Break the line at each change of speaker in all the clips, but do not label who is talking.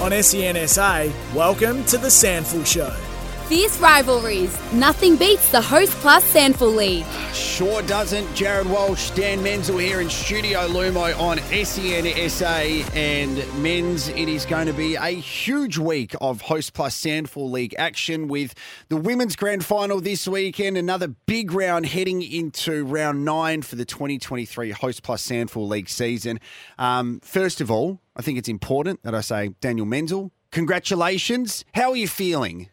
On SENSA, welcome to the SANFL Show.
Fierce rivalries. Nothing beats the Host Plus SANFL League.
Sure doesn't. Jarrod Walsh, Dan Menzel here in Studio Lumo on SENSA. And Menz, it is going to be a huge week of Host Plus SANFL League action with the women's grand final this weekend. Another big round heading into round nine for the 2023 Host Plus SANFL League season. Um, first of all, I think it's important that I say, Daniel Menzel, congratulations. How are you feeling?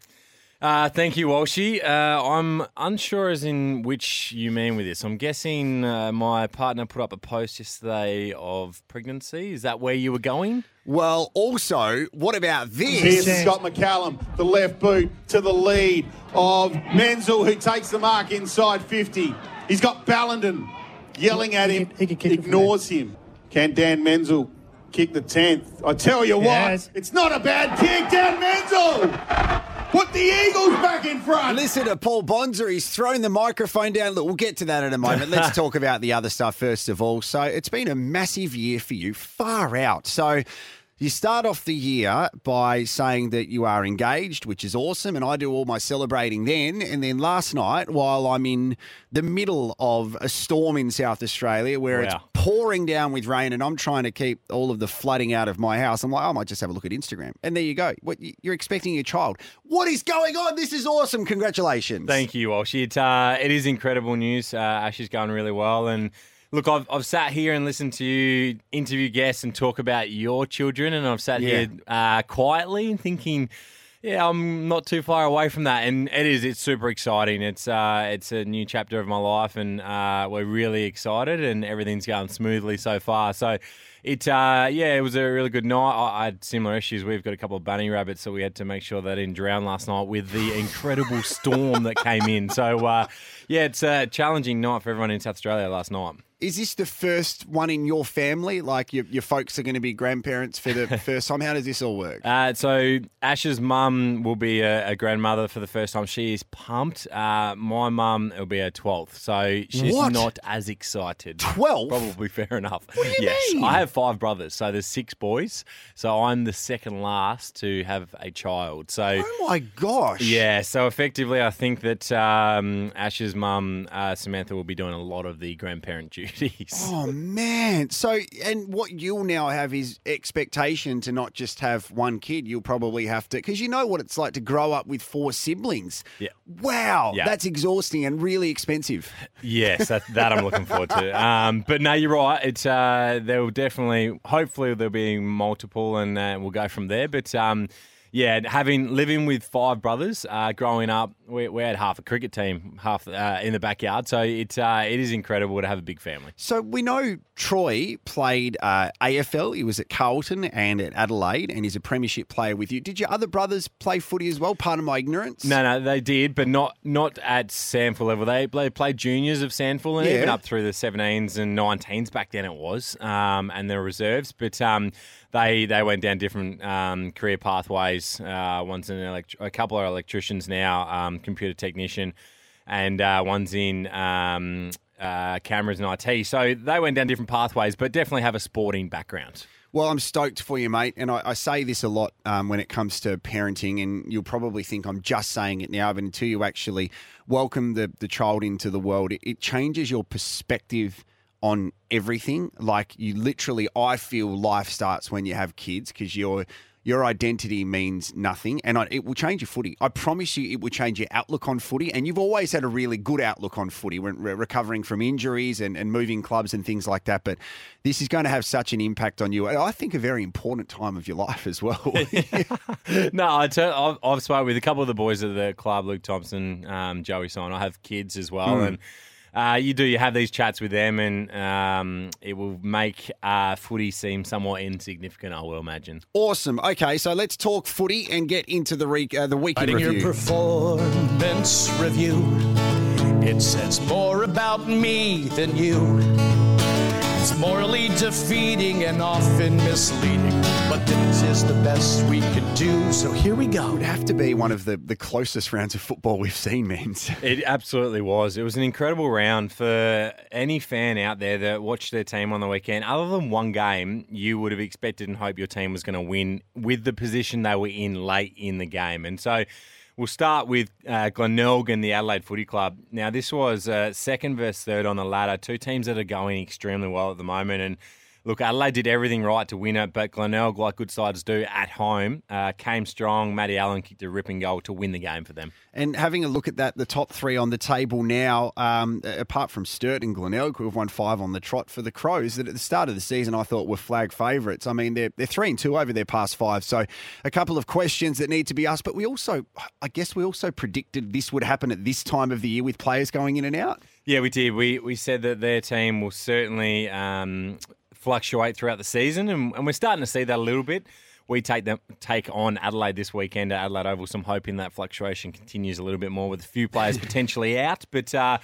Uh, thank you, Walshy. Uh, I'm unsure as in which you mean with this. I'm guessing uh, my partner put up a post yesterday of pregnancy. Is that where you were going?
Well, also, what about this?
Here's Scott McCallum, the left boot to the lead of Menzel, who takes the mark inside 50. He's got Ballenden yelling at him,
He can kick it from
ignores him. Can Dan Menzel kick the 10th? I tell you
Yes.
what, it's not a bad kick, Dan Menzel! Put the Eagles back in front!
Listen to Paul Bonzer. He's thrown the microphone down. Look, we'll get to that in a moment. Let's talk about the other stuff first of all. So, it's been a massive year for you, far out. So, you start off the year by saying that you are engaged, which is awesome, and I do all my celebrating then. And then last night, while I'm in the middle of a storm in South Australia where it's pouring down with rain and I'm trying to keep all of the flooding out of my house. I'm like, I might just have a look at Instagram. And there you go. What, you're expecting a child. What is going on? This is awesome. Congratulations.
Thank you, Walshy. It, uh, it is incredible news. Uh, Ash is going really well. And look, I've, I've sat here and listened to you interview guests and talk about your children. And I've sat
Yeah.
here uh, quietly and thinking, yeah, I'm not too far away from that, and it is. It's super exciting. It's uh, it's a new chapter of my life, and uh, we're really excited, and everything's going smoothly so far. So, it uh, yeah, it was a really good night. I, I had similar issues. We've got a couple of bunny rabbits, so we had to make sure they didn't drown last night with the incredible storm that came in. So, uh, yeah, it's a challenging night for everyone in South Australia last night.
Is this the first one in your family? Like your, your folks are going to be grandparents for the first time? How does this all work?
Uh, so Ash's mum will be a, a grandmother for the first time. She is pumped. Uh, my mum will be her twelfth, so she's
What?
not as excited.
12th?
Probably fair enough.
What do you
yes,
mean?
I have five brothers, so there's six boys. So I'm the second last to have a child. So.
oh my gosh.
Yeah, so effectively, I think that um, Ash's mum, uh, Samantha, will be doing a lot of the grandparent duties.
Oh man. So and what you'll now have is expectation to not just have one kid. You'll probably have to because you know what it's like to grow up with four siblings.
Yeah.
Wow.
Yeah.
That's exhausting and really expensive.
Yes, that, that I'm looking forward to. Um, but no, you're right. It's uh, there will definitely, hopefully, there'll be multiple, and uh, we'll go from there. But um, yeah, having living with five brothers, uh, growing up, we, we had half a cricket team, half uh, in the backyard. So it uh, it is incredible to have a big family.
So we know Troy played uh, AFL. He was at Carlton and at Adelaide, and he's a premiership player with you. Did your other brothers play footy as well? Part of my ignorance.
No, no, they did, but not not at SANFL level. They, they played juniors of SANFL and
Yeah.
even up through the 17s and 19s back then it was, um, and the reserves. But um, they they went down different um, career pathways. Uh, one's an elect- a couple are electricians now, um, computer technician, and uh, one's in. Um, uh, cameras and IT, so they went down different pathways, but definitely have a sporting background.
Well, I'm stoked for you, mate. And I, I say this a lot um, when it comes to parenting, and you'll probably think I'm just saying it now, but until you actually welcome the, the child into the world, it, it changes your perspective on everything. Like you literally, I feel life starts when you have kids because your your identity means nothing, and I, it will change your footy. I promise you, it will change your outlook on footy. And you've always had a really good outlook on footy, when re- recovering from injuries and, and moving clubs and things like that. But this is going to have such an impact on you. and I think a very important time of your life as well.
no, I tell, I've, I've spoken with a couple of the boys at the club, Luke Thompson, um, Joey Son. I have kids as well, and uh, you do you have these chats with them, and um, it will make uh, footy seem somewhat insignificant. I will imagine.
awesome. Okay, so let's talk footy and get into the re- uh, the week in
Writing your
review.
performance review. It says more about me than you. It's morally defeating and often misleading, but this is the best we can do. So here we go.
It would have to be one of the, the closest rounds of football we've seen, man.
It absolutely was. It was an incredible round for any fan out there that watched their team on the weekend. Other than one game, you would have expected and hoped your team was going to win with the position they were in late in the game. And so we'll start with uh, Glenelg and the Adelaide Footy Club. Now, this was uh, second versus third on the ladder, two teams that are going extremely well at the moment. And Look, Adelaide did everything right to win it, but Glenelg, like good sides do at home, uh, came strong. Matty Allen kicked a ripping goal to win the game for them.
And having a look at that, the top three on the table now, um, apart from Sturt and Glenelg, who have won five on the trot for the Crows, that at the start of the season I thought were flag favourites. I mean, they're, they're three and two over their past five. So a couple of questions that need to be asked. But we also, I guess we also predicted this would happen at this time of the year with players going in and out.
Yeah, we did. We we said that their team will certainly um, fluctuate throughout the season, and, and we're starting to see that a little bit. We take them take on Adelaide this weekend at Adelaide Oval. Some hope in that fluctuation continues a little bit more with a few players potentially out. But uh,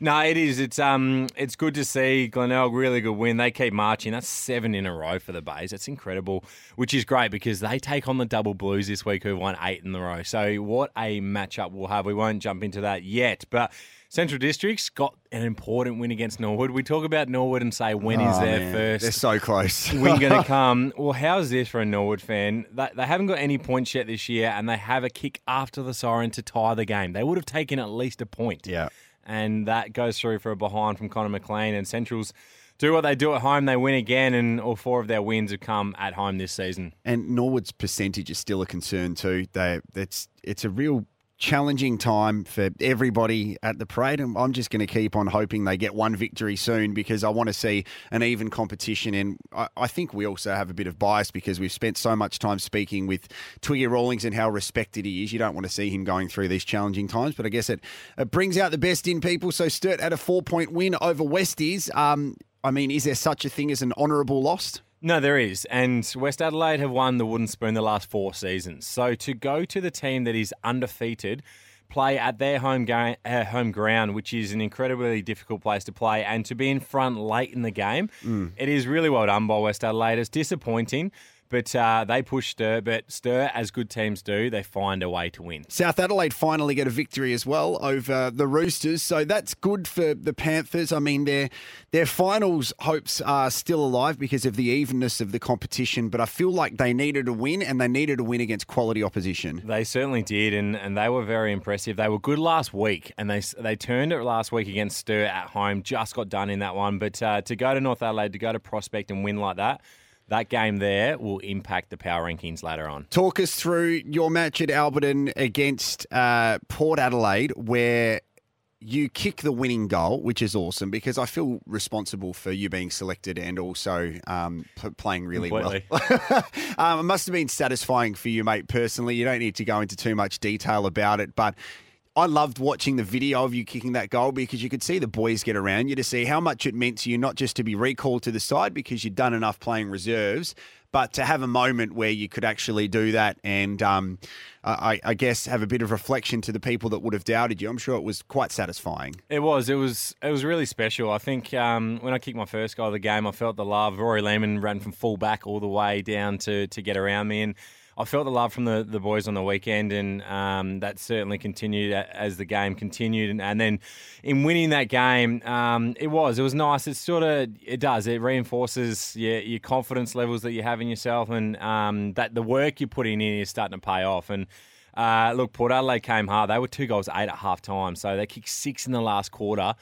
no, it is. It's um, it's good to see Glenelg really good win. They keep marching. That's seven in a row for the Bays. That's incredible, which is great because they take on the Double Blues this week, who won eight in the row. So what a matchup we'll have. We won't jump into that yet, but Central District's got an important win against Norwood. We talk about Norwood and say, when is
Oh,
their
man.
first
They're so close.
win going to come? Well, how's this for a Norwood fan? They, they haven't got any points yet this year, and they have a kick after the siren to tie the game. They would have taken at least a point.
Yeah.
And that goes through for a behind from Connor McLean. And Central's do what they do at home. They win again, and all four of their wins have come at home this season.
And Norwood's percentage is still a concern too. They it's it's a real challenging time for everybody at the parade and I'm just going to keep on hoping they get one victory soon because I want to see an even competition and I, I think we also have a bit of bias because we've spent so much time speaking with Twiggy Rawlings and how respected he is. You don't want to see him going through these challenging times but I guess it, it brings out the best in people. So Sturt at a four point win over Westies. Um, I mean, is there such a thing as an honourable loss?
No, there is. And West Adelaide have won the Wooden Spoon the last four seasons. So to go to the team that is undefeated, play at their home game, uh, home ground, which is an incredibly difficult place to play, and to be in front late in the game, it is really well done by West Adelaide. It's disappointing, but uh, they push Sturt. But Sturt, as good teams do, they find a way to win.
South Adelaide finally get a victory as well over the Roosters, so that's good for the Panthers. I mean, their their finals hopes are still alive because of the evenness of the competition, but I feel like they needed a win and they needed a win against quality opposition.
They certainly did, and, and they were very impressive. They were good last week, and they they turned it last week against Sturt at home. Just got done in that one, but uh, to go to North Adelaide, to go to Prospect and win like that, that game there will impact the power rankings later on.
Talk us through your match at Alberton against uh, Port Adelaide, where you kick the winning goal, which is awesome because I feel responsible for you being selected and also um, p- playing really
Completely.
well. um, it must have been satisfying for you, mate, personally. You don't need to go into too much detail about it, but. I loved watching the video of you kicking that goal because you could see the boys get around you to see how much it meant to you, not just to be recalled to the side because you'd done enough playing reserves, but to have a moment where you could actually do that and um, I, I guess have a bit of reflection to the people that would have doubted you. I'm sure it was quite satisfying.
It was. It was. It was really special. I think um, when I kicked my first goal of the game, I felt the love. Rory Lehman ran from full back all the way down to to get around me, and I felt the love from the, the boys on the weekend, and um, that certainly continued as the game continued. And, and then in winning that game, um, it was it was nice. It sort of it does. It reinforces your, your confidence levels that you have in yourself, and um, that the work you're putting in is starting to pay off. And uh, look, Port Adelaide came hard. They were two goals eight at half time, so they kicked six in the last quarter.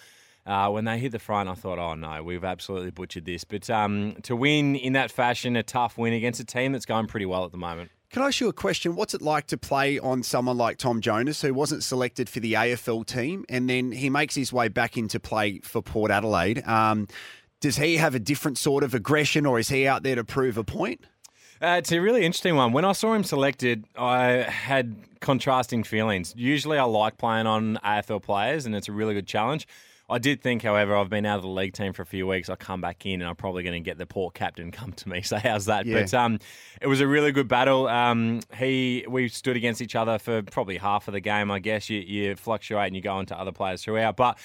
Uh, when they hit the front, I thought, oh no, we've absolutely butchered this. But um, to win in that fashion, a tough win against a team that's going pretty well at the moment.
Can I ask you a question? What's it like to play on someone like Tom Jonas, who wasn't selected for the AFL team, and then he makes his way back into play for Port Adelaide? Um, does he have a different sort of aggression, or is he out there to prove a point?
Uh, it's a really interesting one. When I saw him selected, I had contrasting feelings. Usually, I like playing on AFL players, and it's a really good challenge. I did think, however, I've been out of the league team for a few weeks. I come back in, and I'm probably going to get the poor captain come to me. So how's that?
Yeah.
But um, it was a really good battle. Um, he we stood against each other for probably half of the game. I guess you, you fluctuate and you go into other players throughout, but.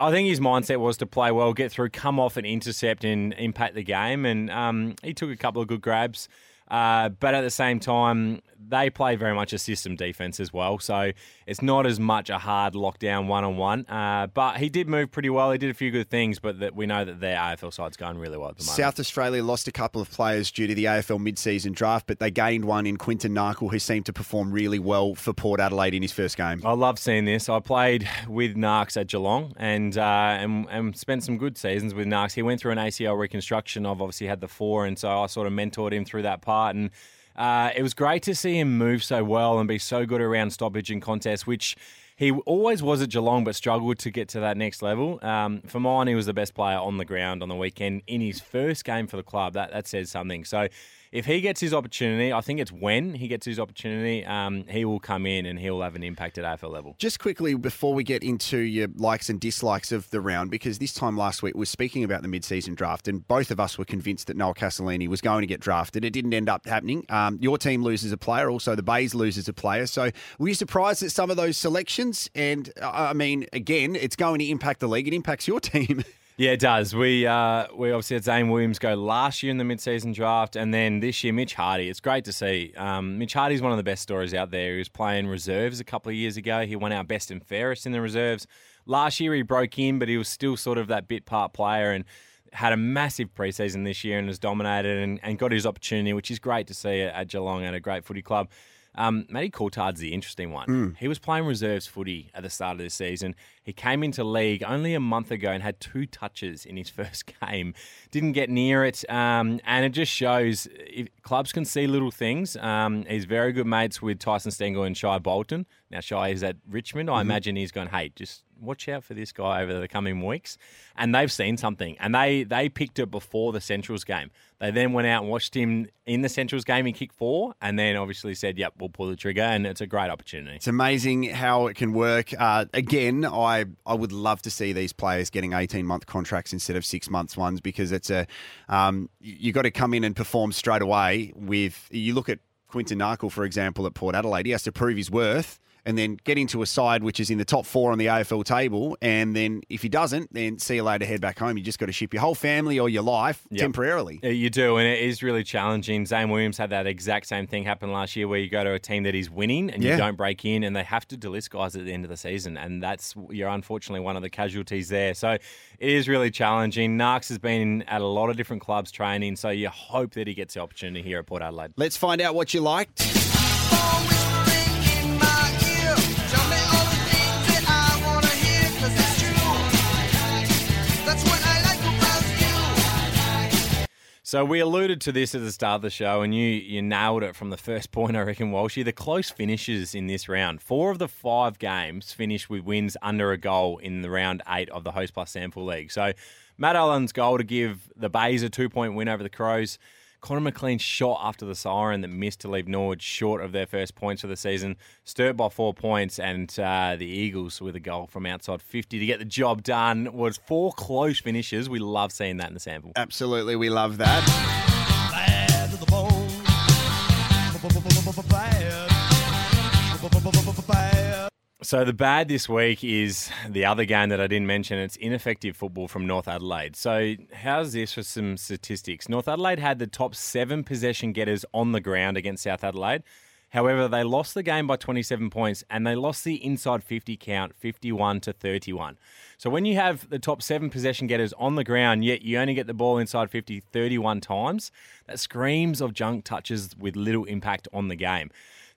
I think his mindset was to play well, get through, come off and intercept and impact the game. And um, he took a couple of good grabs. Uh, but at the same time, they play very much a system defense as well. So it's not as much a hard lockdown one on one. But he did move pretty well. He did a few good things, but that we know that their AFL side's going really well at the moment.
South Australia lost a couple of players due to the AFL mid-season draft, but they gained one in Quinton Narkle, who seemed to perform really well for Port Adelaide in his first game.
I love seeing this. I played with Narks at Geelong and, uh, and and spent some good seasons with Narks. He went through an ACL reconstruction. I've obviously had the four, and so I sort of mentored him through that part and. Uh, it was great to see him move so well and be so good around stoppage and contest, which he always was at Geelong, but struggled to get to that next level. Um, for mine, he was the best player on the ground on the weekend in his first game for the club. That that says something. So if he gets his opportunity, I think it's when he gets his opportunity, um, he will come in and he'll have an impact at AFL level.
Just quickly before we get into your likes and dislikes of the round, because this time last week we're speaking about the mid-season draft, and both of us were convinced that Noel Castellini was going to get drafted. It didn't end up happening. Um, your team loses a player, also the Bays loses a player. So were you surprised at some of those selections? And uh, I mean, again, it's going to impact the league. It impacts your team.
Yeah, it does. We uh, we obviously had Zane Williams go last year in the mid-season draft, and then this year Mitch Hardy. It's great to see. Um, Mitch Hardy's one of the best stories out there. He was playing reserves a couple of years ago. He won our best and fairest in the reserves. Last year he broke in, but he was still sort of that bit part player and had a massive preseason this year and has dominated and, and got his opportunity, which is great to see at Geelong at a great footy club. Um, Matty Coulthard's the interesting one.
Mm.
He was playing reserves footy at the start of the season. He came into league only a month ago and had two touches in his first game. Didn't get near it, um, and it just shows if clubs can see little things. Um, he's very good mates with Tyson Stengel and Shai Bolton. Now Shai is at Richmond. I
Mhm.
imagine he's going, hey, just watch out for this guy over the coming weeks. And they've seen something, and they they picked it before the Centrals game. They then went out and watched him in the Centrals game. He kicked four, and then obviously said, "Yep, we'll pull the trigger," and it's a great opportunity.
It's amazing how it can work. Uh, again, I I would love to see these players getting eighteen month contracts instead of six months ones because it's a um, you, got to come in and perform straight away. With you look at Quinton Narkle, for example, at Port Adelaide, he has to prove his worth. And then get into a side which is in the top four on the AFL table. And then if he doesn't, then see you later, head back home. You just got to ship your whole family or your life
Yep.
temporarily.
You do, and it is really challenging. Zane Williams had that exact same thing happen last year, where you go to a team that is winning and
Yeah.
you don't break in, and they have to delist guys at the end of the season, and that's you're unfortunately one of the casualties there. So it is really challenging. Narks has been at a lot of different clubs training, so you hope that he gets the opportunity here at Port Adelaide.
Let's find out what you liked.
So we alluded to this at the start of the show, and you you nailed it from the first point, I reckon, Walshy. The close finishes in this round. Four of the five games finished with wins under a goal in the round eight of the Host Plus SANFL League. So Matt Allen's goal to give the Bays a two point win over the Crows. Connor McLean shot after the siren that missed to leave Norwood short of their first points for the season, Sturt by four points, and uh, the Eagles with a goal from outside 50 to get the job done was four close finishes. We love seeing that in the SANFL.
Absolutely, we love that.
So the bad this week is the other game that I didn't mention. It's ineffective football from North Adelaide. So how's this for some statistics? North Adelaide had the top seven possession getters on the ground against South Adelaide. However, they lost the game by 27 points and they lost the inside 50 count 51 to 31. So when you have the top seven possession getters on the ground, yet you only get the ball inside 50 31 times, that screams of junk touches with little impact on the game.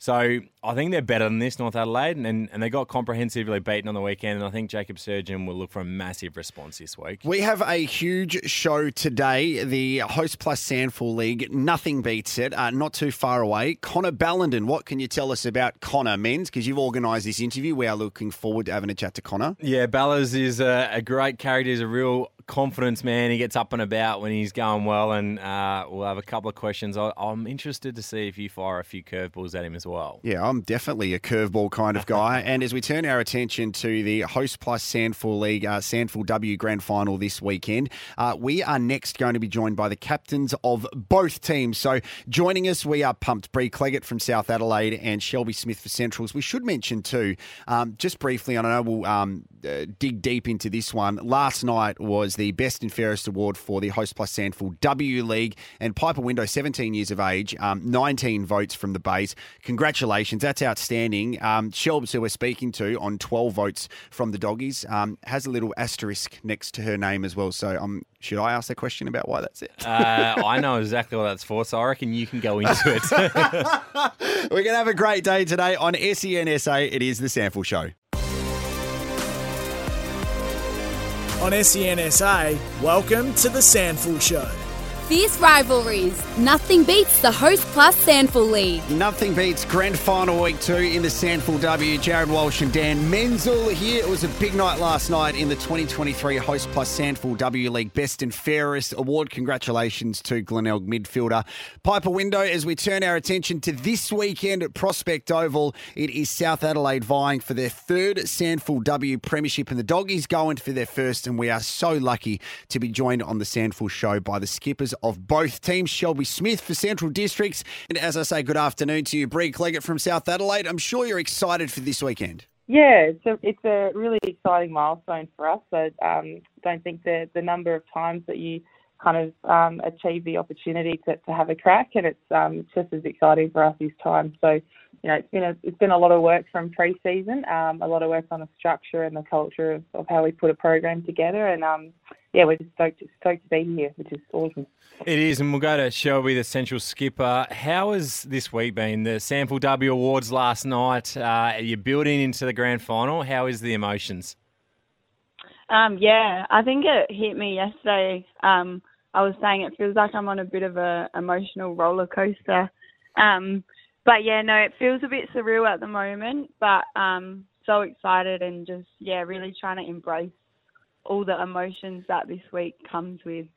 So I think they're better than this, North Adelaide, and, and they got comprehensively beaten on the weekend. And I think Jacob Surjan will look for a massive response this week.
We have a huge show today. The Host Plus SANFL League. Nothing beats it. Uh, not too far away. Connor Ballenden. What can you tell us about Connor, Menz? Because you've organised this interview. We are looking forward to having a chat to Connor.
Yeah, Ballas is a, a great character. He's a real confidence, man. He gets up and about when he's going well, and uh, we'll have a couple of questions. I, am interested to see if you fire a few curveballs at him as well.
Yeah, I'm definitely a curveball kind of guy. and as we turn our attention to the Host Plus SANFL League, uh, SANFL W Grand Final this weekend, uh, we are next going to be joined by the captains of both teams. So joining us, we are pumped. Bri Cleggett from South Adelaide and Shelby Smith for Centrals. We should mention too, um, just briefly, and I know we'll um, uh, dig deep into this one. Last night was the Best and Fairest Award for the Host Plus SANFL W League, and Piper Window, 17 years of age, um, 19 votes from the Bays. Congratulations, that's outstanding. Um, Shelbs, who we're speaking to, on 12 votes from the Doggies, um, has a little asterisk next to her name as well. So um, should I ask a question about why that's it?
uh, I know exactly what that's for, so I reckon you can go into it.
We're going to have a great day today on SENSA. It is the SANFL Show.
On SENSA, welcome to the SANFL Show.
Fierce rivalries. Nothing beats the Host Plus SANFL League.
Nothing beats Grand Final Week 2 in the SANFL W. Jarrod Walsh and Dan Menzel here. It was a big night last night in the 2023 Host Plus SANFL W League Best and Fairest Award. Congratulations to Glenelg midfielder Piper Window. As we turn our attention to this weekend at Prospect Oval, it is South Adelaide vying for their third SANFL W Premiership and the Doggies going for their first. And we are so lucky to be joined on the SANFL show by the skippers of both teams. Shelby Smith for Central Districts. And as I say, good afternoon to you, Bri Cleggett from South Adelaide. I'm sure you're excited for this weekend.
Yeah, it's a, it's a really exciting milestone for us. I um, don't think the, the number of times that you kind of um, achieve the opportunity to, to have a crack, and it's um, just as exciting for us this time. So, you know, it's been a, it's been a lot of work from pre-season, um, a lot of work on the structure and the culture of, of how we put a program together, and um, yeah, we're just stoked, stoked to be here, which is awesome.
It is, and we'll go to Shelby, the central skipper. How has this week been? The SANFL W Awards last night. Uh, you're building into the grand final. How is the emotions?
Um, yeah, I think it hit me yesterday. Um, I was saying it feels like I'm on a bit of a emotional roller coaster. Um, but yeah, no, it feels a bit surreal at the moment. But um, so excited and just yeah, really trying to embrace all the emotions that this week comes with.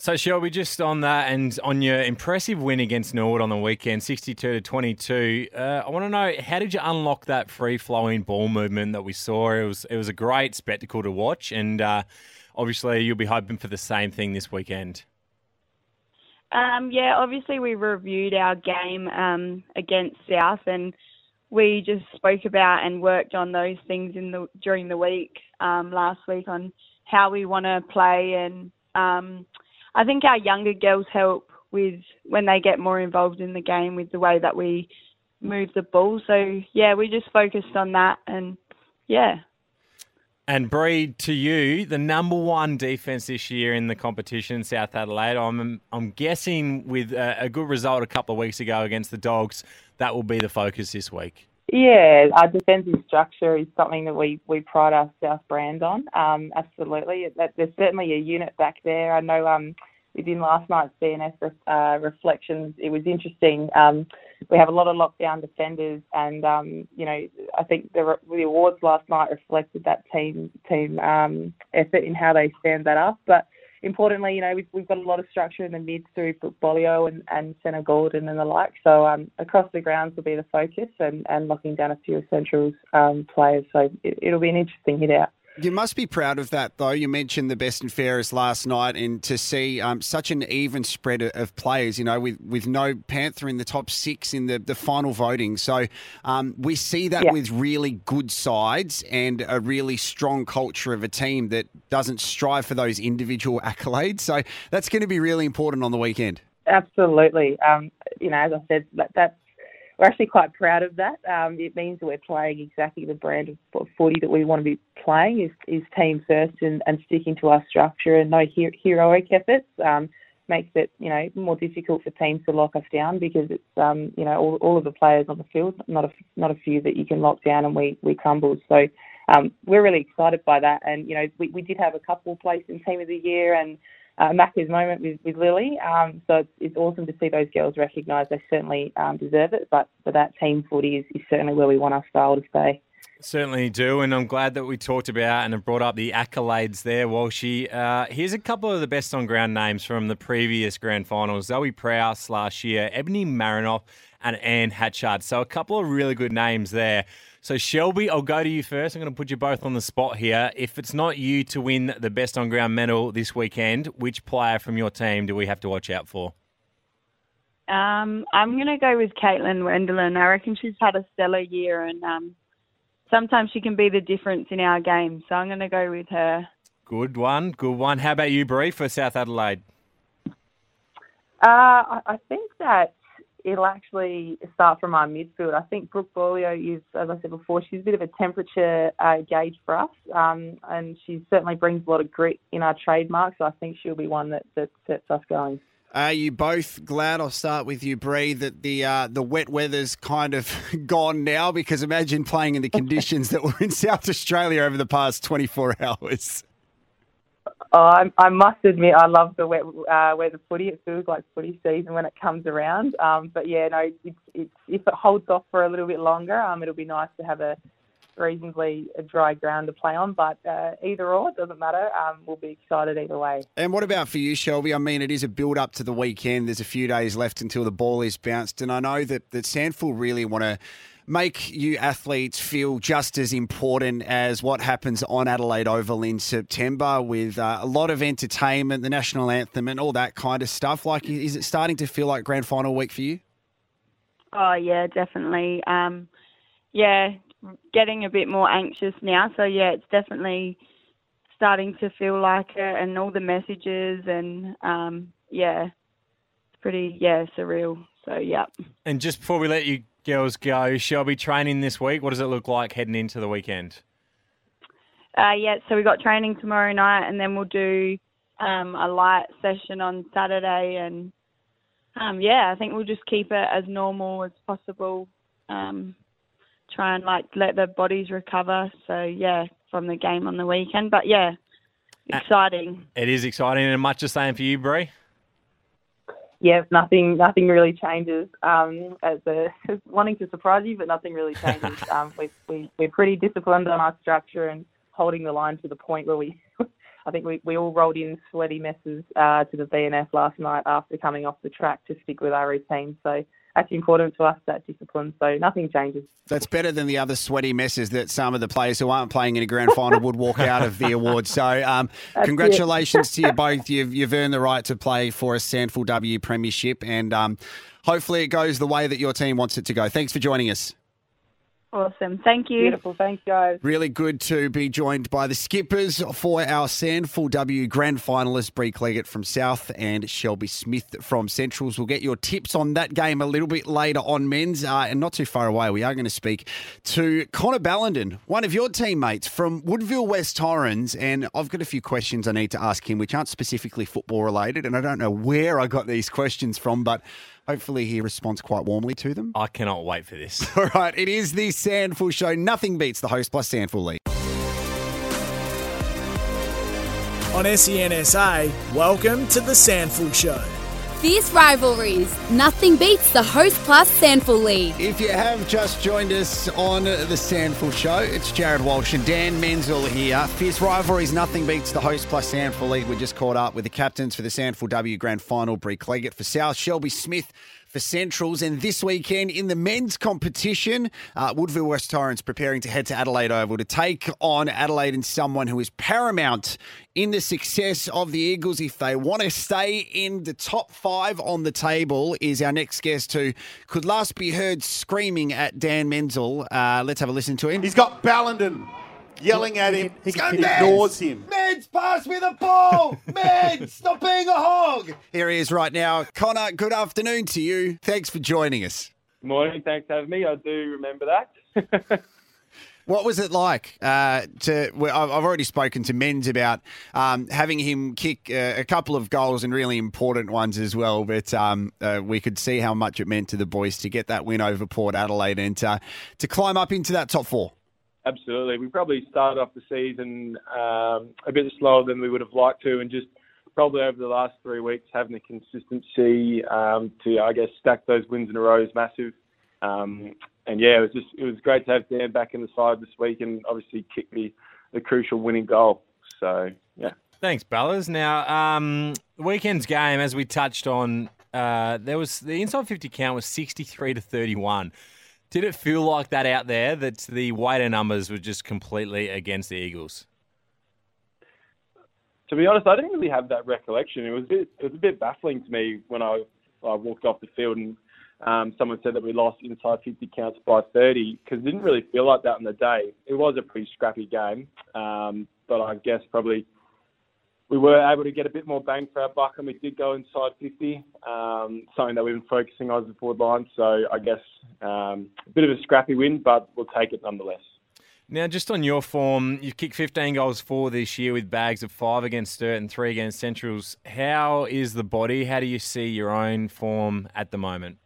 So, Shelby, just on that and on your impressive win against Norwood on the weekend, 62 to 22, uh, I want to know how did you unlock that free flowing ball movement that we saw? It was it was a great spectacle to watch, and uh, obviously you'll be hoping for the same thing this weekend.
Um, yeah, obviously we reviewed our game um, against South, and we just spoke about and worked on those things in the during the week um, last week on how we want to play and um, I think our younger girls help with when they get more involved in the game with the way that we move the ball. So yeah, we just focused on that and yeah.
And Bri, to you, the number one defence this year in the competition, South Adelaide. I'm I'm guessing with a good result a couple of weeks ago against the Dogs, that will be the focus this week.
Yeah, our defensive structure is something that we, we pride our South brand on. Um, absolutely, there's certainly a unit back there. I know um, within last night's CNS uh, reflections, it was interesting. Um, we have a lot of lockdown defenders, and um, you know, I think the, the awards last night reflected that team team um, effort in how they stand that up. But importantly, you know, we've, we've got a lot of structure in the mid through Beaulieu and, and Centre Gordon and the like. So um, across the grounds will be the focus and, and locking down a few essentials um, players. So it, it'll be an interesting hit out.
You must be proud of that, though. You mentioned the best and fairest last night, and to see um, such an even spread of players, you know, with, with no Panther in the top six in the, the final voting. So um, we see that yeah. with really good sides and a really strong culture of a team that doesn't strive for those individual accolades. So that's going to be really important on the weekend.
Absolutely. Um, you know, as I said, that, that's we're actually quite proud of that. Um, it means that we're playing exactly the brand of footy that we want to be playing is, is team first and, and sticking to our structure and no her- heroic efforts. Um, makes it you know more difficult for teams to lock us down because it's um, you know all, all of the players on the field, not a not a few that you can lock down and we we crumble. So um, we're really excited by that, and you know we, we did have a couple place in team of the year and uh, Macca's moment with, with Lily. Um, so it's, it's awesome to see those girls recognised. They certainly um, deserve it, but for that team footy is, is certainly where we want our style to stay.
Certainly do, and I'm glad that we talked about and have brought up the accolades there, Walshy. Uh, here's a couple of the best on ground names from the previous grand finals Zoe Prowse last year, Ebony Marinoff, and Anne Hatchard. So a couple of really good names there. So, Shelby, I'll go to you first. I'm going to put you both on the spot here. If it's not you to win the best on ground medal this weekend, which player from your team do we have to watch out for?
Um, I'm going to go with Caitlin Wendelin. I reckon she's had a stellar year, and um, sometimes she can be the difference in our game. So I'm going to go with her.
Good one, good one. How about you, Bri, for South Adelaide?
Uh, I I think that it'll actually start from our midfield. I think Brooke Beaulieu is, as I said before, she's a bit of a temperature uh, gauge for us, um, and she certainly brings a lot of grit in our trademark. So I think she'll be one that, that sets us going.
Are you both glad? I'll start with you, Bri, that the uh, the wet weather's kind of gone now because imagine playing in the conditions that were in South Australia over the past 24 hours.
Oh, I, I must admit, I love the wet uh, weather footy. It feels like footy season when it comes around. Um, but yeah, no, it's, it's, if it holds off for a little bit longer, um, it'll be nice to have a reasonably dry ground to play on. But uh, either or, it doesn't matter. Um, we'll be excited either way.
And what about for you, Shelby? I mean, it is a build up to the weekend. There's a few days left until the ball is bounced, and I know that that SANFL really want to make you athletes feel just as important as what happens on Adelaide Oval in September with uh, a lot of entertainment, the national anthem, and all that kind of stuff. Like, is it starting to feel like grand final week for you?
Oh yeah, definitely. Um, yeah, getting a bit more anxious now. So yeah, it's definitely starting to feel like it, and all the messages, and um, yeah, it's pretty yeah surreal. So yeah.
And just before we let you girls go, Shelby training this week. What does it look like heading into the weekend?
Uh, yeah, so we got training tomorrow night, and then we'll do um, a light session on Saturday, and um, yeah, I think we'll just keep it as normal as possible. Um, try and like let the bodies recover. So yeah, from the game on the weekend. But yeah, exciting.
It is exciting, and much the same for you, Bri.
Yeah, nothing, nothing really changes. Um, as a, wanting to surprise you, but nothing really changes. um, we, we, we're pretty disciplined on our structure and holding the line to the point where we, I think we, we all rolled in sweaty messes uh, to the BNF last night after coming off the track to stick with our routine. So that's important to us, that discipline. So nothing changes.
That's better than the other sweaty messes that some of the players who aren't playing in a grand final would walk out of the award. So um, congratulations to you both. You've, you've earned the right to play for a SANFL W Premiership, and um, hopefully it goes the way that your team wants it to go. Thanks for joining us.
Awesome. Thank you.
Beautiful. Thanks, guys.
Really good to be joined by the skippers for our SANFL W grand finalists, Bri Cleggett from South and Shelby Smith from Centrals. We'll get your tips on that game a little bit later on Menz. Uh, and not too far away, we are going to speak to Connor Ballenden, one of your teammates from Woodville West Torrens. And I've got a few questions I need to ask him, which aren't specifically football related. And I don't know where I got these questions from, but Hopefully, he responds quite warmly to them.
I cannot wait for this.
All right, it is the SANFL Show. Nothing beats the host plus SANFL lead.
On SENSA, welcome to the SANFL Show.
Fierce rivalries. Nothing beats the Host Plus SANFL lead.
If you have just joined us on the SANFL show, it's Jarrod Walsh and Dan Menzel here. Fierce rivalries, nothing beats the Host Plus SANFL lead. We just caught up with the captains for the SANFL W Grand Final, Bri Cleggett for South, Shelby Smith for Centrals. And this weekend in the men's competition, uh, Woodville West Torrens preparing to head to Adelaide Oval to take on Adelaide and someone who is paramount in the success of the Eagles if they want to stay in the top five on the table is our next guest who could last be heard screaming at Dan Menzel. Uh, let's have a listen to him.
He's got Ballenden yelling at him. He, he ignores him.
Meds, pass me the ball. Meds, stop being a hog. Here he is right now. Connor, good afternoon to you. Thanks for joining us.
Good Morning, thanks for having me. I do remember that.
What was it like uh, to? Well, I've already spoken to Menz about um, having him kick uh, a couple of goals and really important ones as well. But um, uh, we could see how much it meant to the boys to get that win over Port Adelaide and uh, to climb up into that top four.
Absolutely, we probably started off the season um, a bit slower than we would have liked to, and just probably over the last three weeks having the consistency um, to, I guess, stack those wins in a row is massive. Um, and yeah, it was just it was great to have Dan back in the side this week, and obviously kick the the crucial winning goal. So yeah.
Thanks, Ballas. Now, um, the weekend's game, as we touched on, uh, there was the inside fifty count was sixty three to thirty one. Did it feel like that out there that the weighter numbers were just completely against the Eagles?
To be honest, I didn't really have that recollection. It was a bit, it was a bit baffling to me when I, I walked off the field and um, someone said that we lost inside 50 counts by 30 because it didn't really feel like that on the day. It was a pretty scrappy game, um, but I guess probably we were able to get a bit more bang for our buck and we did go inside 50, um, something that we've been focusing on as a forward line. So I guess um, a bit of a scrappy win, but we'll take it nonetheless.
Now, just on your form, you've kicked 15 goals for this year with bags of five against Sturt and three against Centrals. How is the body? How do you see your own form at the moment?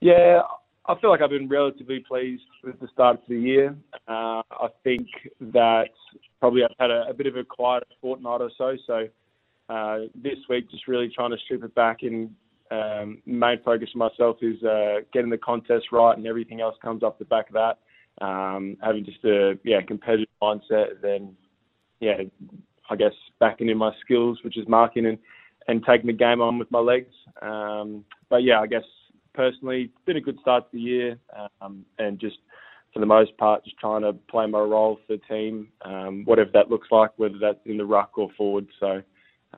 Yeah, I feel like I've been relatively pleased with the start of the year. Uh, I think that probably I've had a, a, bit of a quieter fortnight or so. So uh, this week, just really trying to strip it back and um, main focus for myself is uh, getting the contest right, and everything else comes off the back of that um, having just a yeah competitive mindset, then yeah, I guess backing in my skills, which is marking and and taking the game on with my legs. Um, but yeah, I guess personally, it's been a good start to the year, um, and just for the most part, just trying to play my role for the team, um, whatever that looks like, whether that's in the ruck or forward. So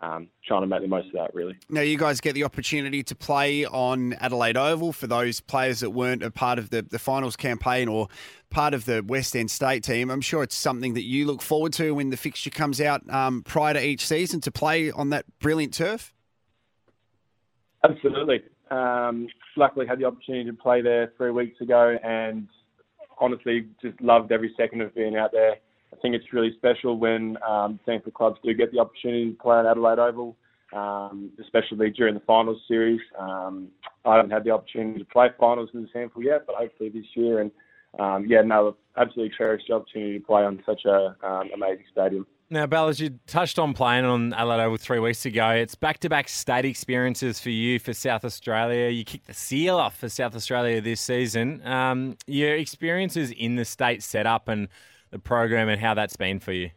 um, trying to make the most of that, really.
Now, you guys get the opportunity to play on Adelaide Oval for those players that weren't a part of the, the finals campaign or part of the West End State team. I'm sure it's something that you look forward to when the fixture comes out um, prior to each season to play on that brilliant turf.
Absolutely. Um, luckily, had the opportunity to play there three weeks ago, and honestly, just loved every second of being out there. I think it's really special when um, SANFL clubs do get the opportunity to play on Adelaide Oval, um, especially during the finals series. Um, I haven't had the opportunity to play finals in the SANFL yet, but hopefully this year. And um, yeah, no, absolutely cherish the opportunity to play on such a um, amazing stadium.
Now, Ballas, you touched on playing on Adelaide Oval three weeks ago. It's back-to-back state experiences for you for South Australia. You kicked the seal off for South Australia this season. Um, your experiences in the state setup and the program and how that's been for you?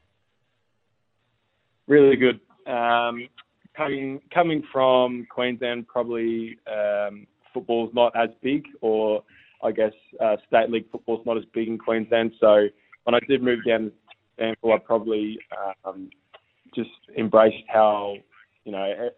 Really good. Um, coming coming from Queensland, probably um, football's not as big, or I guess uh, state league football's not as big in Queensland. So when I did move down SANFL, I probably um, just embraced how you know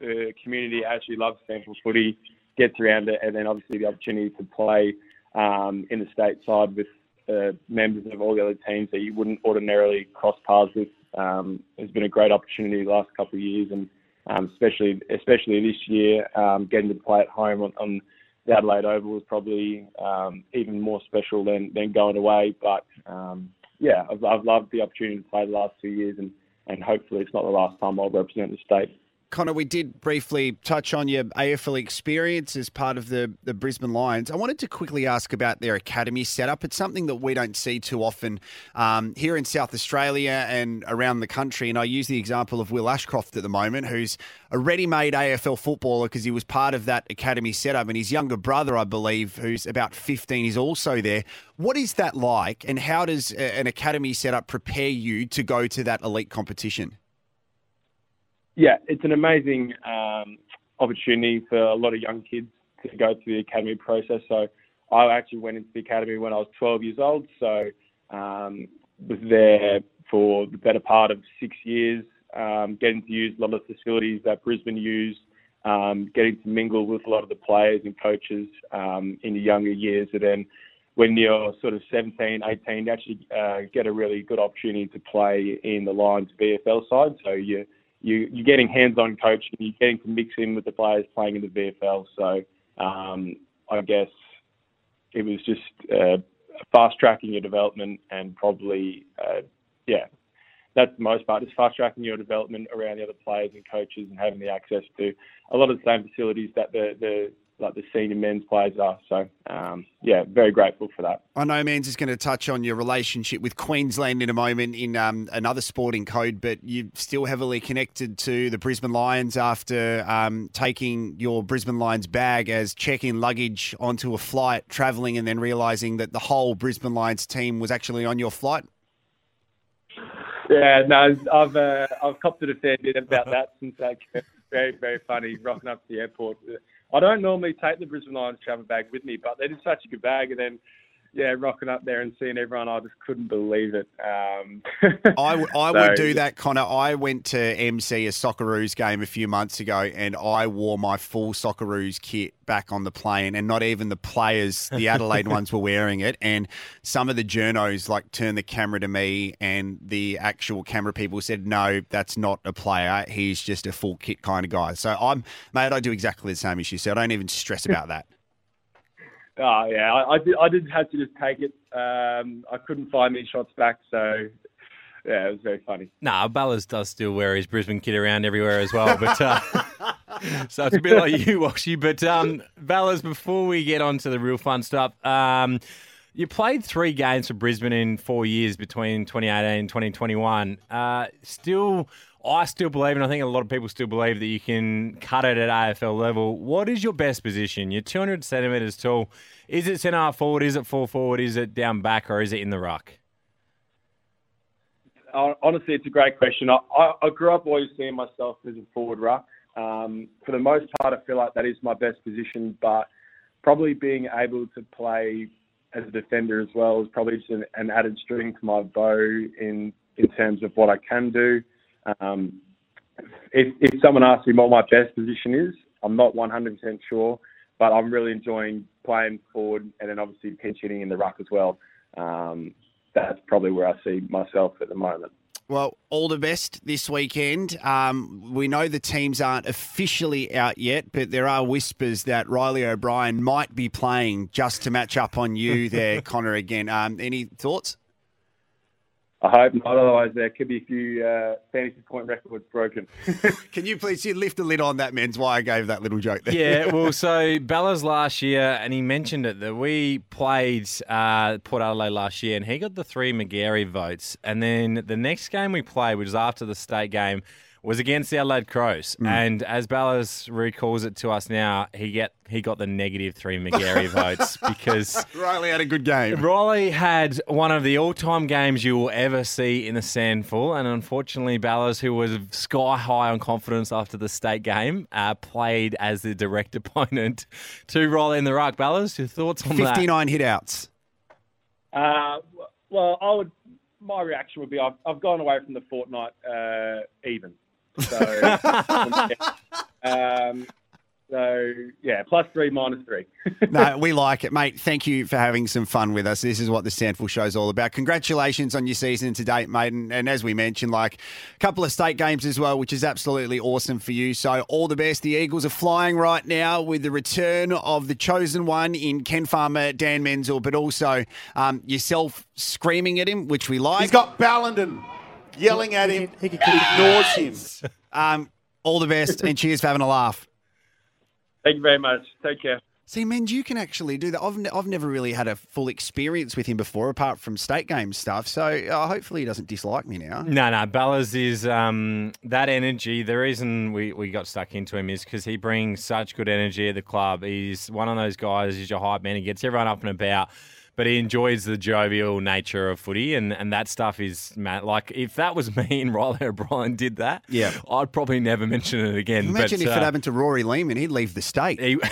the community actually loves SANFL footy, gets around it, and then obviously the opportunity to play um, in the state side with uh, members of all the other teams that you wouldn't ordinarily cross paths with. Um, it's been a great opportunity the last couple of years, and um, especially especially this year, um, getting to play at home on, on the Adelaide Oval was probably um, even more special than, than going away. But um, yeah, I've, I've loved the opportunity to play the last two years, and, and hopefully it's not the last time I'll represent the state.
Connor, we did briefly touch on your AFL experience as part of the, the Brisbane Lions. I wanted to quickly ask about their academy setup. It's something that we don't see too often um, here in South Australia and around the country. And I use the example of Will Ashcroft at the moment, who's a ready made AFL footballer because he was part of that academy setup. And his younger brother, I believe, who's about 15, is also there. What is that like? And how does an academy setup prepare you to go to that elite competition?
Yeah, it's an amazing um, opportunity for a lot of young kids to go through the academy process. So I actually went into the academy when I was 12 years old. So um, was there for the better part of six years, um, getting to use a lot of the facilities that Brisbane used, um, getting to mingle with a lot of the players and coaches um, in the younger years. And then when you're sort of 17, 18, you actually uh, get a really good opportunity to play in the Lions VFL side. So you you, you're getting hands-on coaching, you're getting to mix in with the players playing in the VFL. So um, I guess it was just uh, fast tracking your development and probably, uh, yeah, that's the most part. Is fast tracking your development around the other players and coaches and having the access to a lot of the same facilities that the, the like the senior men's players are. So um, yeah, very grateful for that.
I know Menz is going to touch on your relationship with Queensland in a moment in um, another sporting code, but you're still heavily connected to the Brisbane Lions after um, taking your Brisbane Lions bag as check-in luggage onto a flight, travelling, and then realising that the whole Brisbane Lions team was actually on your flight.
Yeah, no, I've uh, I've copped it a fair bit about that since that came. Very, very funny rocking up to the airport. I don't normally take the Brisbane Lions travel bag with me, but they did such a good bag, and then yeah, rocking up there and seeing everyone, I just couldn't believe it. Um,
I, w- I
so-
would do that, Connor. I went to MC a Socceroos game a few months ago, and I wore my full Socceroos kit back on the plane, and not even the players, the Adelaide ones, were wearing it. And some of the journos like turned the camera to me, and the actual camera people said, "No, that's not a player. He's just a full kit kind of guy." So I'm, mate, I do exactly the same as you. So I don't even stress about that.
Oh yeah, I, I did. I did have to just take it. Um, I couldn't find any shots back, so yeah, it was very funny.
Nah, Ballas does still wear his Brisbane kit around everywhere as well. But uh, so it's a bit like you, Washy. But um, Ballas, before we get on to the real fun stuff, um, you played three games for Brisbane in four years between 2018 and 2021. Uh, still, I still believe, and I think a lot of people still believe that you can cut it at AFL level. What is your best position? You're 200 centimetres tall. Is it centre forward? Is it full forward? Is it down back? Or is it in the ruck?
Honestly, it's a great question. I, I, I grew up always seeing myself as a forward ruck. Um, for the most part, I feel like that is my best position, but probably being able to play as a defender as well is probably just an, an added string to my bow in in terms of what I can do. Um, if, if someone asks me what my best position is, I'm not 100% sure, but I'm really enjoying playing forward and then obviously pinch hitting in the ruck as well. Um, that's probably where I see myself at the moment.
Well, all the best this weekend. Um, we know the teams aren't officially out yet, but there are whispers that Riley O'Brien might be playing just to match up on you there, Connor, again. Um, any thoughts?
I hope not, otherwise there could be a few uh, fantasy point records broken.
Can you please you lift the lid on that, Menz? Why I gave that little joke there.
Yeah, well, so Ballas last year, and he mentioned it that we played uh, Port Adelaide last year, and he got the three Magarey votes. And then the next game we played, which was after the state game, was against the Adelaide Crows.
Mm.
And as Ballas recalls it to us now, he get he got the negative three Magarey votes because
Riley had a good game.
Riley had one of the all-time games you will ever see in the SANFL, and unfortunately, Ballas, who was sky high on confidence after the state game, uh, played as the direct opponent to Riley in the ruck. Ballas, your thoughts on that?
59 hitouts.
Uh, well, I would. My reaction would be I've, I've gone away from the fortnight uh, even. So, um, so yeah, plus three, minus three.
no, we like it, mate. Thank you for having some fun with us. This is what the SANFL Show's all about. Congratulations on your season to date, mate. And, and as we mentioned, like a couple of state games as well, which is absolutely awesome for you. So all the best. The Eagles are flying right now with the return of the chosen one in Ken Farmer, Dan Menzel, but also um, yourself screaming at him, which we like.
He's got Ballenden yelling at him. He, ignores him.
Um, all the best and cheers for having a laugh.
Thank you very much. Take care.
See, Menz, you can actually do that. I've, ne- I've never really had a full experience with him before, apart from state game stuff. So uh, hopefully he doesn't dislike me now.
No, no. Ballas is um, that energy. The reason we, we got stuck into him is because he brings such good energy at the club. He's one of those guys. He's your hype man. He gets everyone up and about. But he enjoys the jovial nature of footy, and, and that stuff is man. Like if that was me and Riley O'Brien did that,
Yeah.
I'd probably never mention it again.
Imagine
but,
if
uh,
it happened to Rory Lehman, he'd leave the state.
he-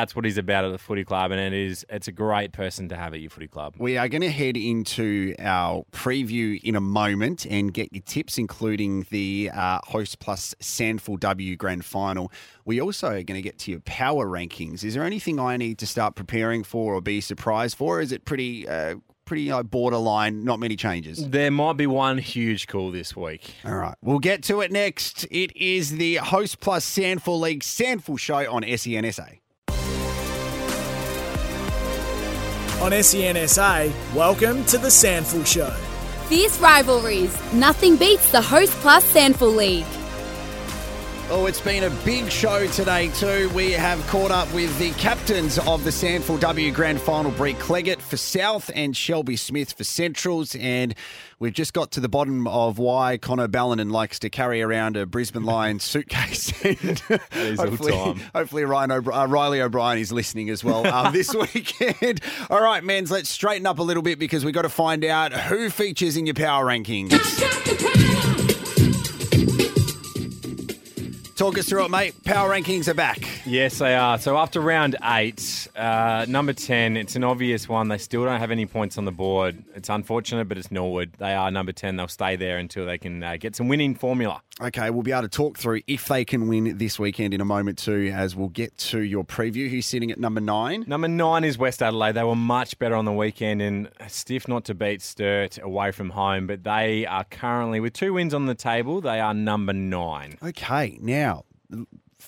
that's what he's about at the footy club, and it is it's a great person to have at your footy club.
We are going to head into our preview in a moment and get your tips, including the uh, Host Plus SANFL W Grand Final. We also are going to get to your power rankings. Is there anything I need to start preparing for or be surprised for? Or is it pretty, uh, pretty uh, borderline? Not many changes.
There might be one huge call this week.
All right, we'll get to it next. It is the Host Plus SANFL League SANFL Show on SEN SA.
On SEN SA, welcome to the SANFL Show.
Fierce rivalries. Nothing beats the Host Plus SANFL League.
Oh, it's been a big show today, too. We have caught up with the captains of the SANFL W Grand Final, Bri Cleggett for South and Shelby Smith for Centrals. And we've just got to the bottom of why Connor Ballenden likes to carry around a Brisbane Lions suitcase. And hopefully, hopefully Ryan O'Bri- uh, Riley O'Brien is listening as well um, this weekend. All right, Menz, let's straighten up a little bit because we've got to find out who features in your power rankings. Talk us through it, mate. Power rankings are back.
Yes, they are. So after round eight, uh, number 10, it's an obvious one. They still don't have any points on the board. It's unfortunate, but it's Norwood. They are number 10. They'll stay there until they can uh, get some winning formula.
Okay, we'll be able to talk through if they can win this weekend in a moment too, as we'll get to your preview. Who's sitting at number nine?
Number nine is West Adelaide. They were much better on the weekend and stiff not to beat Sturt away from home, but they are currently, with two wins on the table, they are number nine.
Okay, now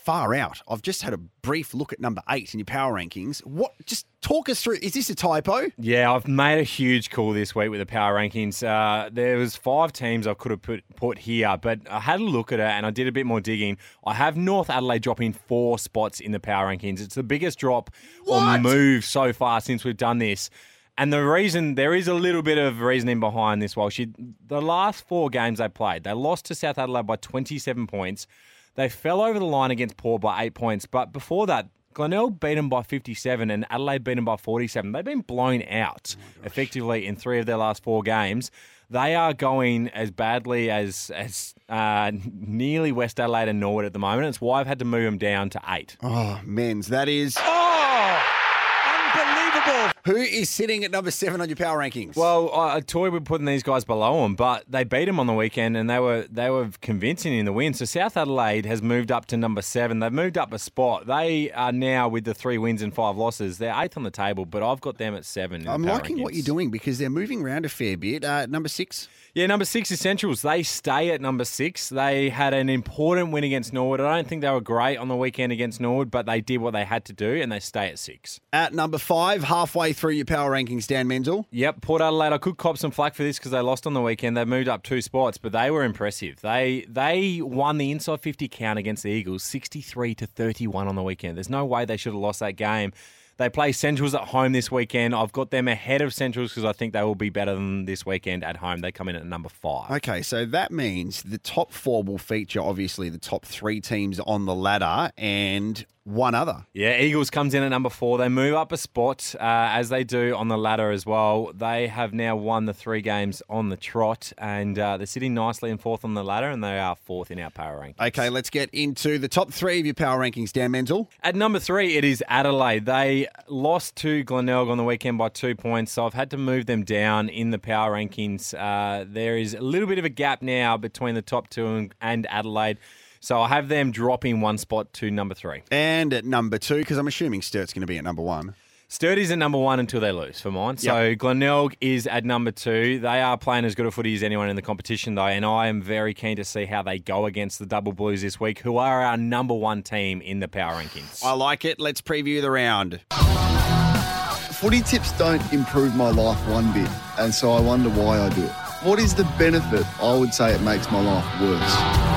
far out. I've just had a brief look at number eight in your power rankings. What? Just talk us through. Is this a typo?
Yeah, I've made a huge call this week with the power rankings. Uh, there was five teams I could have put put here, but I had a look at it and I did a bit more digging. I have North Adelaide dropping four spots in the power rankings. It's the biggest drop or move so far since we've done this. And the reason there is a little bit of reasoning behind this. Well, she the last four games they played, they lost to South Adelaide by 27 points. They fell over the line against Port by eight points, but before that, Glenelg beat them by 57 and Adelaide beat them by 47. They've been blown out effectively in three of their last four games. They are going as badly as as uh, nearly West Adelaide and Norwood at the moment. It's why I've had to move them down to eight.
Oh, Menz. That is. Oh!
Unbelievable.
Who is sitting at number seven on your power rankings?
Well, I I toyed with putting these guys below them, but they beat them on the weekend, and they were they were convincing in the win. So South Adelaide has moved up to number seven. They've moved up a spot. They are now with the three wins and five losses. They're eighth on the table, but I've got them at seven. in
I'm liking what you're doing because they're moving around a fair bit. Uh, number six.
Yeah, number six Essentials. They stay at number six. They had an important win against Norwood. I don't think they were great on the weekend against Norwood, but they did what they had to do, and they stay at six.
At number five, halfway through your power rankings, Dan Menzel.
Yep, Port Adelaide. I could cop some flack for this because they lost on the weekend. They moved up two spots, but they were impressive. They they won the inside fifty count against the Eagles, sixty three to thirty one on the weekend. There's no way they should have lost that game. They play Centrals at home this weekend. I've got them ahead of Centrals because I think they will be better than this weekend at home. They come in at number five.
Okay, so that means the top four will feature obviously the top three teams on the ladder and one other.
Yeah, Eagles comes in at number four. They move up a spot uh, as they do on the ladder as well. They have now won the three games on the trot, and uh, they're sitting nicely in fourth on the ladder, and they are fourth in our power rank.
Okay, let's get into the top three of your power rankings, Dan Menzel.
At number three, it is Adelaide. They lost to Glenelg on the weekend by two points, so I've had to move them down in the power rankings. Uh, there is a little bit of a gap now between the top two and, and Adelaide, so I have them dropping one spot to number three.
And at number two, because I'm assuming Sturt's going to be at number one.
Sturt's at number one until they lose for mine. So Glenelg is at number two. They are playing as good a footy as anyone in the competition, though, and I am very keen to see how they go against the Double Blues this week, who are our number one team in the power rankings.
I like it. Let's preview the round.
Footy tips don't improve my life one bit, and so I wonder why I do it. What is the benefit? I would say it makes my life worse.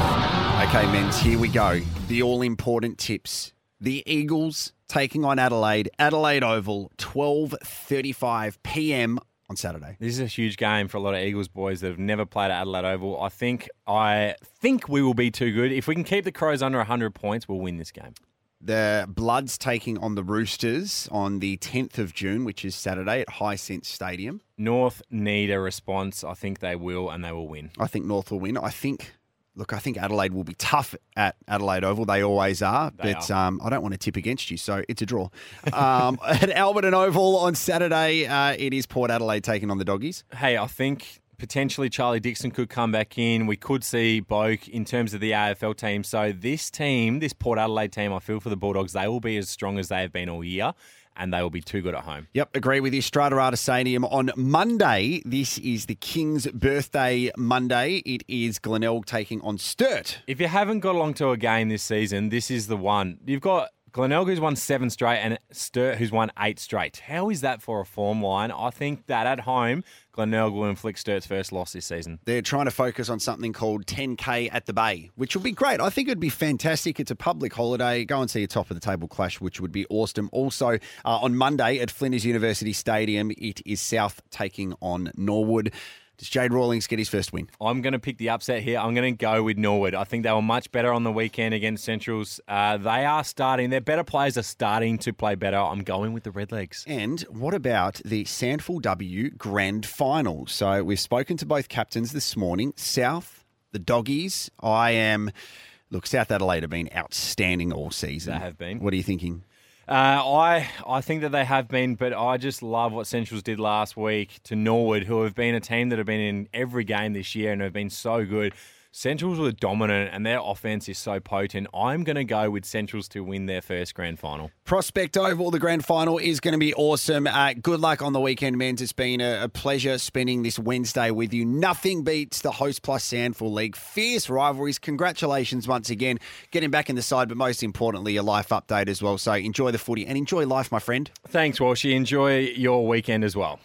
Okay, Menz, here we go. The all important tips. The Eagles taking on Adelaide, Adelaide Oval, 12:35 p.m. on Saturday.
This is a huge game for a lot of Eagles boys that have never played at Adelaide Oval. I think I think we will be too good. If we can keep the Crows under 100 points, we'll win this game.
The Bloods taking on the Roosters on the 10th of June, which is Saturday at Hisense Stadium.
North need a response. I think they will, and they will win.
I think North will win. I think, look, I think Adelaide will be tough at Adelaide Oval. They always are,
They
but
are.
Um, I don't want to tip against you, so it's a draw. Um, at Alberton Oval on Saturday, uh, it is Port Adelaide taking on the Doggies.
Hey, I think potentially Charlie Dixon could come back in. We could see Boak in terms of the AFL team. So this team, this Port Adelaide team, I feel for the Bulldogs, they will be as strong as they have been all year, and they will be too good at home.
Yep, agree with you. Strata Arta Stadium on Monday. This is the King's birthday Monday. It is Glenelg taking on Sturt.
If you haven't got along to a game this season, this is the one. You've got Glenelg, who's won seven straight, and Sturt, who's won eight straight. How is that for a form line? I think that at home, Glenelg will inflict Sturt's first loss this season.
They're trying to focus on something called 10K at the Bay, which will be great. I think it'd be fantastic. It's a public holiday. Go and see a top of the table clash, which would be awesome. Also, uh, on Monday at Flinders University Stadium, it is South taking on Norwood. Does Jade Rawlings get his first win?
I'm going to pick the upset here. I'm going to go with Norwood. I think they were much better on the weekend against Centrals. Uh, they are starting, their better players are starting to play better. I'm going with the Redlegs.
And what about the SANFL W Grand Final? So we've spoken to both captains this morning. South, the Doggies. I am. Look, South Adelaide have been outstanding all season.
They have been.
What are you thinking?
Uh, I I think that they have been, but I just love what Centrals did last week to Norwood, who have been a team that have been in every game this year and have been so good. Centrals were dominant and their offense is so potent. I'm going to go with Centrals to win their first grand final.
Prospect Oval, the grand final is going to be awesome. Uh, good luck on the weekend, men. It's been a, a, pleasure spending this Wednesday with you. Nothing beats the Host Plus SANFL League. Fierce rivalries. Congratulations once again. Getting back in the side, but most importantly, a life update as well. So enjoy the footy and enjoy life, my friend.
Thanks, Walshy. Enjoy your weekend as well.